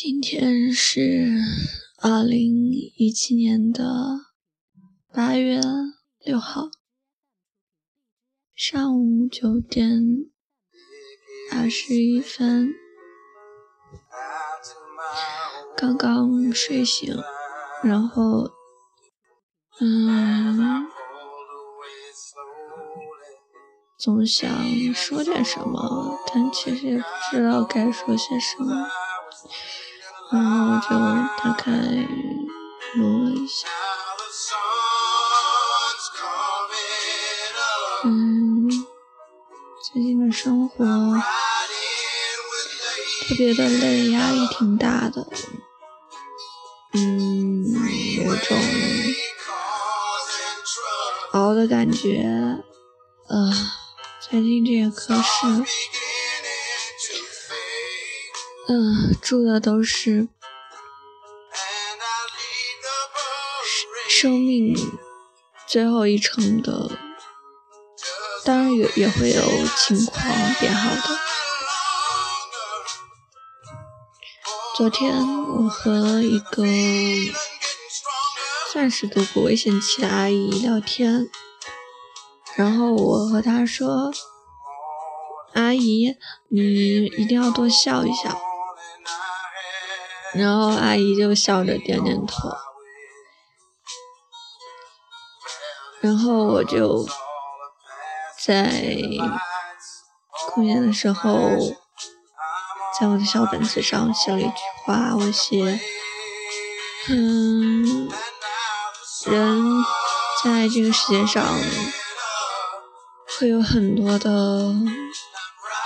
今天是二零一七年的八月六号，上午九点二十一分，刚刚睡醒，然后，嗯，总想说点什么，但其实也不知道该说些什么。然后我就打开录了一下，嗯，最近的生活特别的累，压力挺大的，嗯，有种熬的感觉，呃，最近这个科室。嗯，住的都是生命最后一程的，当然也也会有情况变好的。昨天我和一个算是度过危险期的阿姨聊天，然后我和她说：“阿姨，你一定要多笑一笑。”然后阿姨就笑着点点头，然后我就在空闲的时候，在我的小本子上写了一句话，我写：嗯，人在这个世界上会有很多的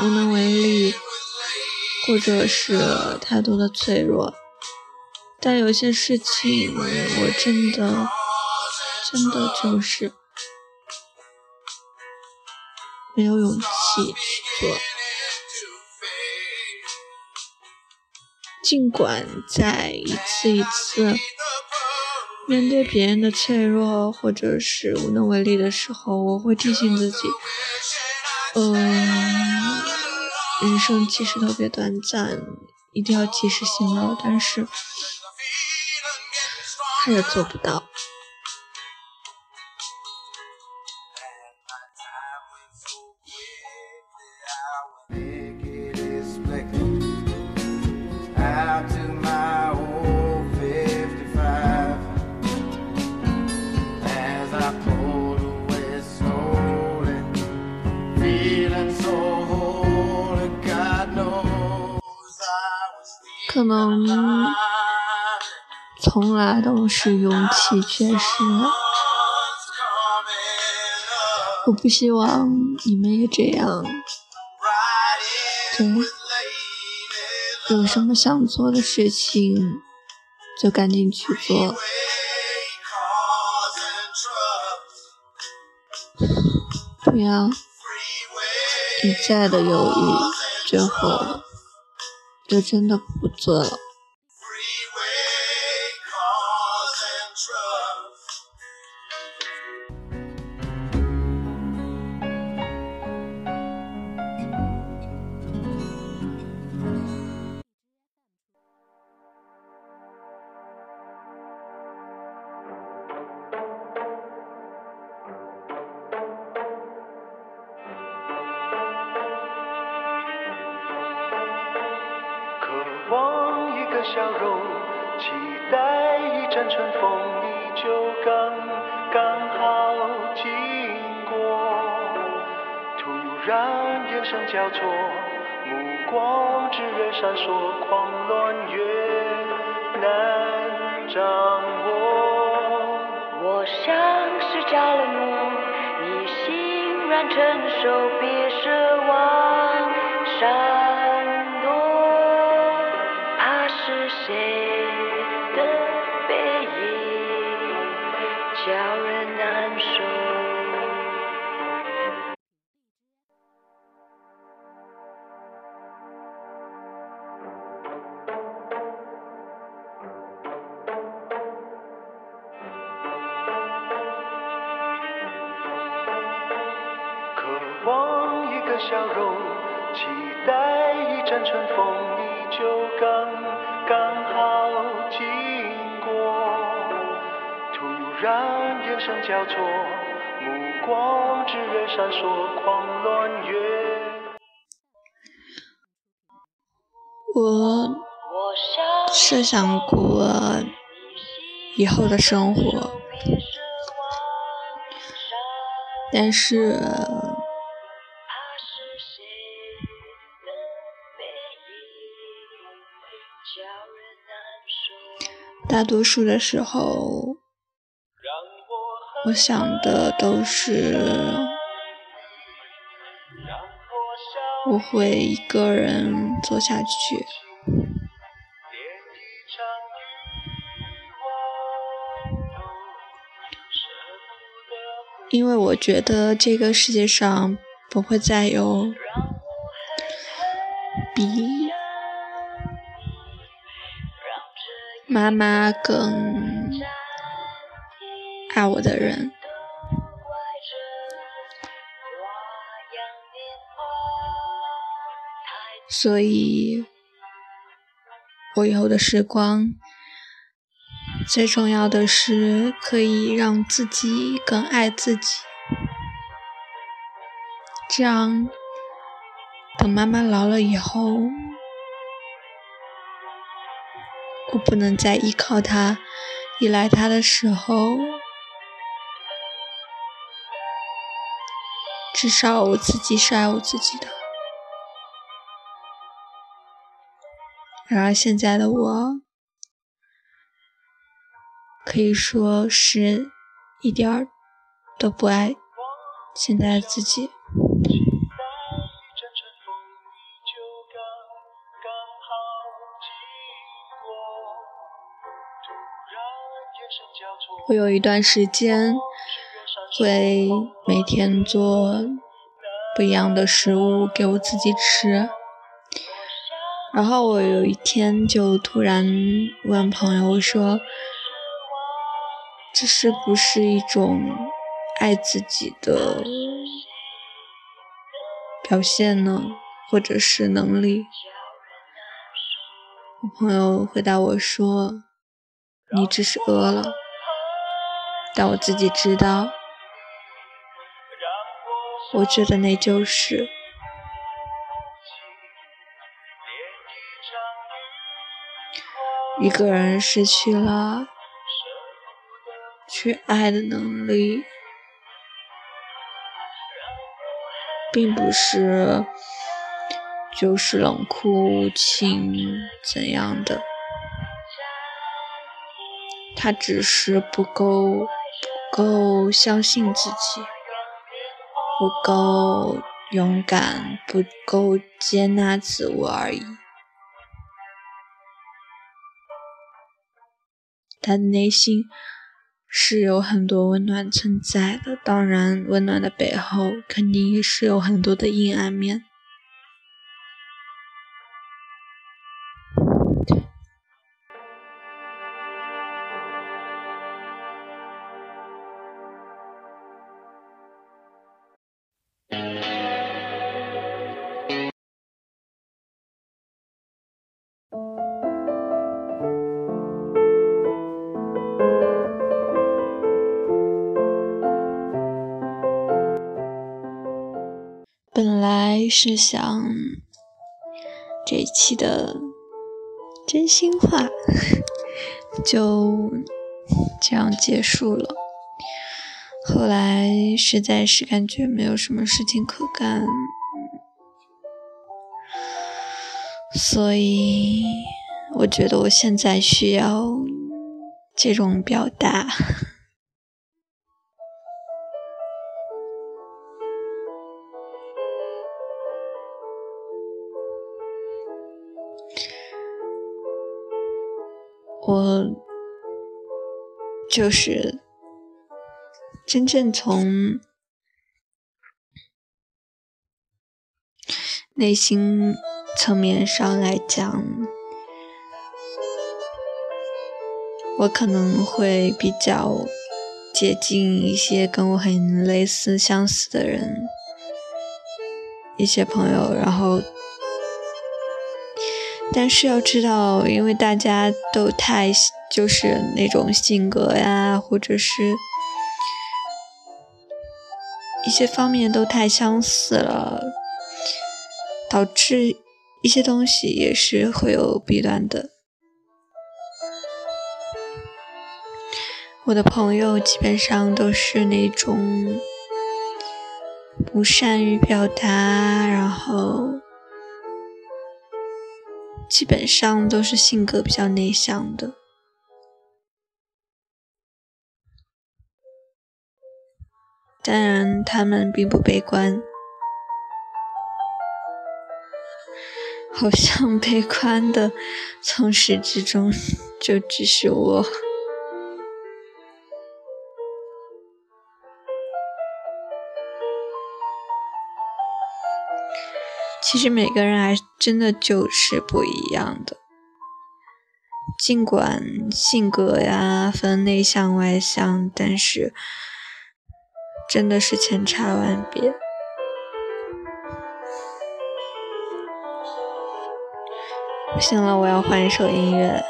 无能为力。或者是太多的脆弱，但有些事情我真的真的就是没有勇气去做。尽管在一次一次面对别人的脆弱或者是无能为力的时候，我会提醒自己，嗯。人生其实特别短暂，一定要及时行乐，但是他也做不到。可能从来都是勇气缺失，我不希望你们也这样。对，有什么想做的事情就赶紧去做，不要一再的犹豫，最后。就真的不做了。笑容，期待一阵春风，你就刚刚好经过。突然眼神交错，目光炽热闪烁，狂乱越难掌握。我像是着了魔，你欣然承受，别奢望闪。谁的背影叫人难受？渴望一个笑容，期待一阵春风，你就刚刚。然眼神交错，目光炽热闪烁，狂乱越。我设想过以后的生活，但是大多数的时候，我想的都是我会一个人做下去。因为我觉得这个世界上不会再有比妈妈更爱我的人，所以我以后的时光。最重要的是，可以让自己更爱自己。这样，等妈妈老了以后，我不能再依靠她、依赖她的时候，至少我自己是爱我自己的。然而，现在的我。可以说是一点儿都不爱现在的自己。我有一段时间会每天做不一样的食物给我自己吃，然后我有一天就突然问朋友说。这是不是一种爱自己的表现呢？或者是能力？我朋友回答我说：“你只是饿了。”但我自己知道，我觉得那就是一个人失去了。去爱的能力，并不是就是冷酷无情怎样的，他只是不够不够相信自己，不够勇敢，不够接纳自我而已。他的内心。是有很多温暖存在的，当然，温暖的背后肯定也是有很多的阴暗面。本来是想这一期的真心话就这样结束了，后来实在是感觉没有什么事情可干，所以我觉得我现在需要这种表达。我就是真正从内心层面上来讲，我可能会比较接近一些跟我很类似、相似的人，一些朋友，然后但是要知道，因为大家都太就是那种性格呀，或者是一些方面都太相似了，导致一些东西也是会有弊端的。我的朋友基本上都是那种不善于表达，然后。基本上都是性格比较内向的，当然他们并不悲观，好像悲观的从始至终就只是我。其实每个人还真的就是不一样的，尽管性格呀分内向外向，但是真的是千差万别。不行了，我要换一首音乐。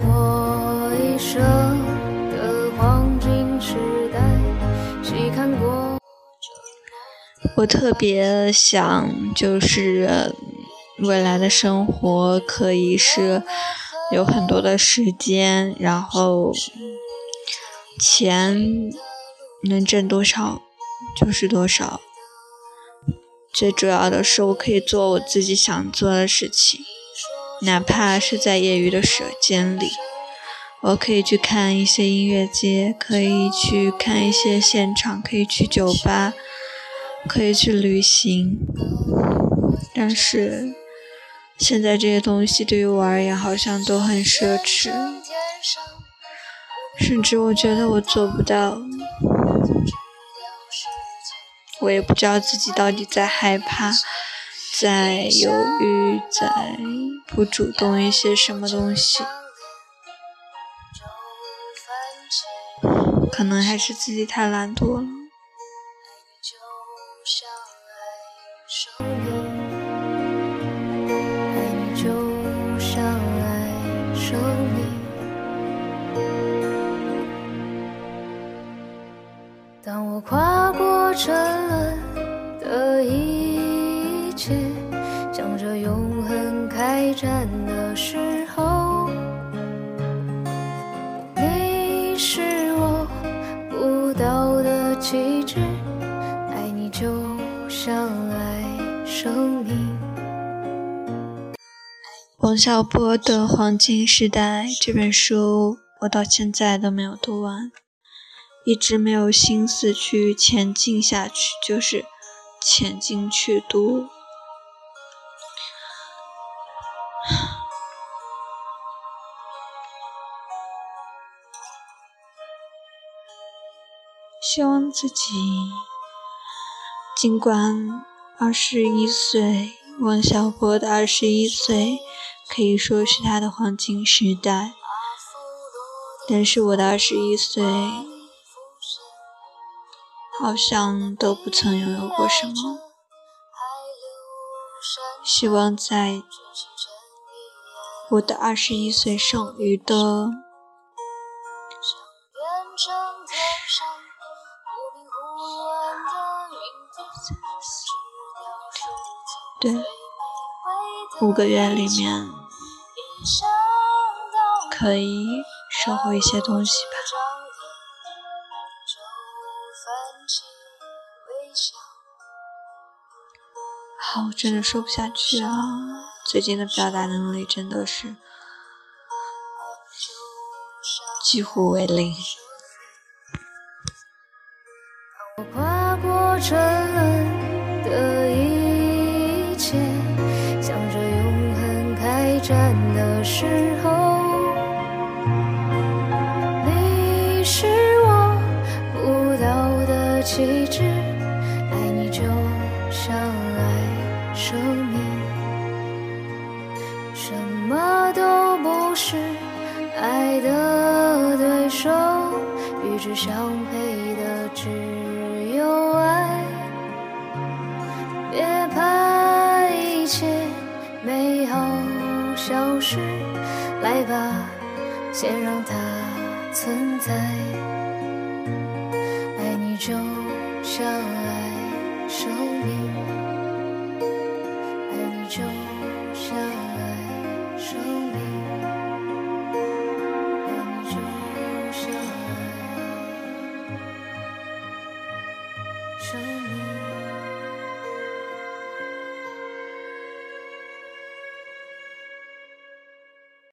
我一生的黄金时代，细看过。我特别想，就是未来的生活可以是有很多的时间，然后钱能挣多少就是多少。最主要的是，我可以做我自己想做的事情，哪怕是在业余的时间里，我可以去看一些音乐节，可以去看一些现场，可以去酒吧。可以去旅行，但是现在这些东西对于我而言好像都很奢侈，甚至我觉得我做不到。我也不知道自己到底在害怕，在犹豫，在不主动一些什么东西，可能还是自己太懒惰了。王小波的《黄金时代》这本书，我到现在都没有读完。一直没有心思去前进下去，就是前进去读。希望自己，尽管二十一岁，王小波的二十一岁可以说是他的黄金时代，但是我的二十一岁。好像都不曾拥有过什么。希望在我的二十一岁剩余的，对，五个月里面，可以收获一些东西吧。好，我真的说不下去了。最近的表达能力真的是几乎为零。的时候，你是我不到的气质，爱你就像爱生命，什么都不是爱的对手，与之相来吧，先让它存在。爱你就像爱生命，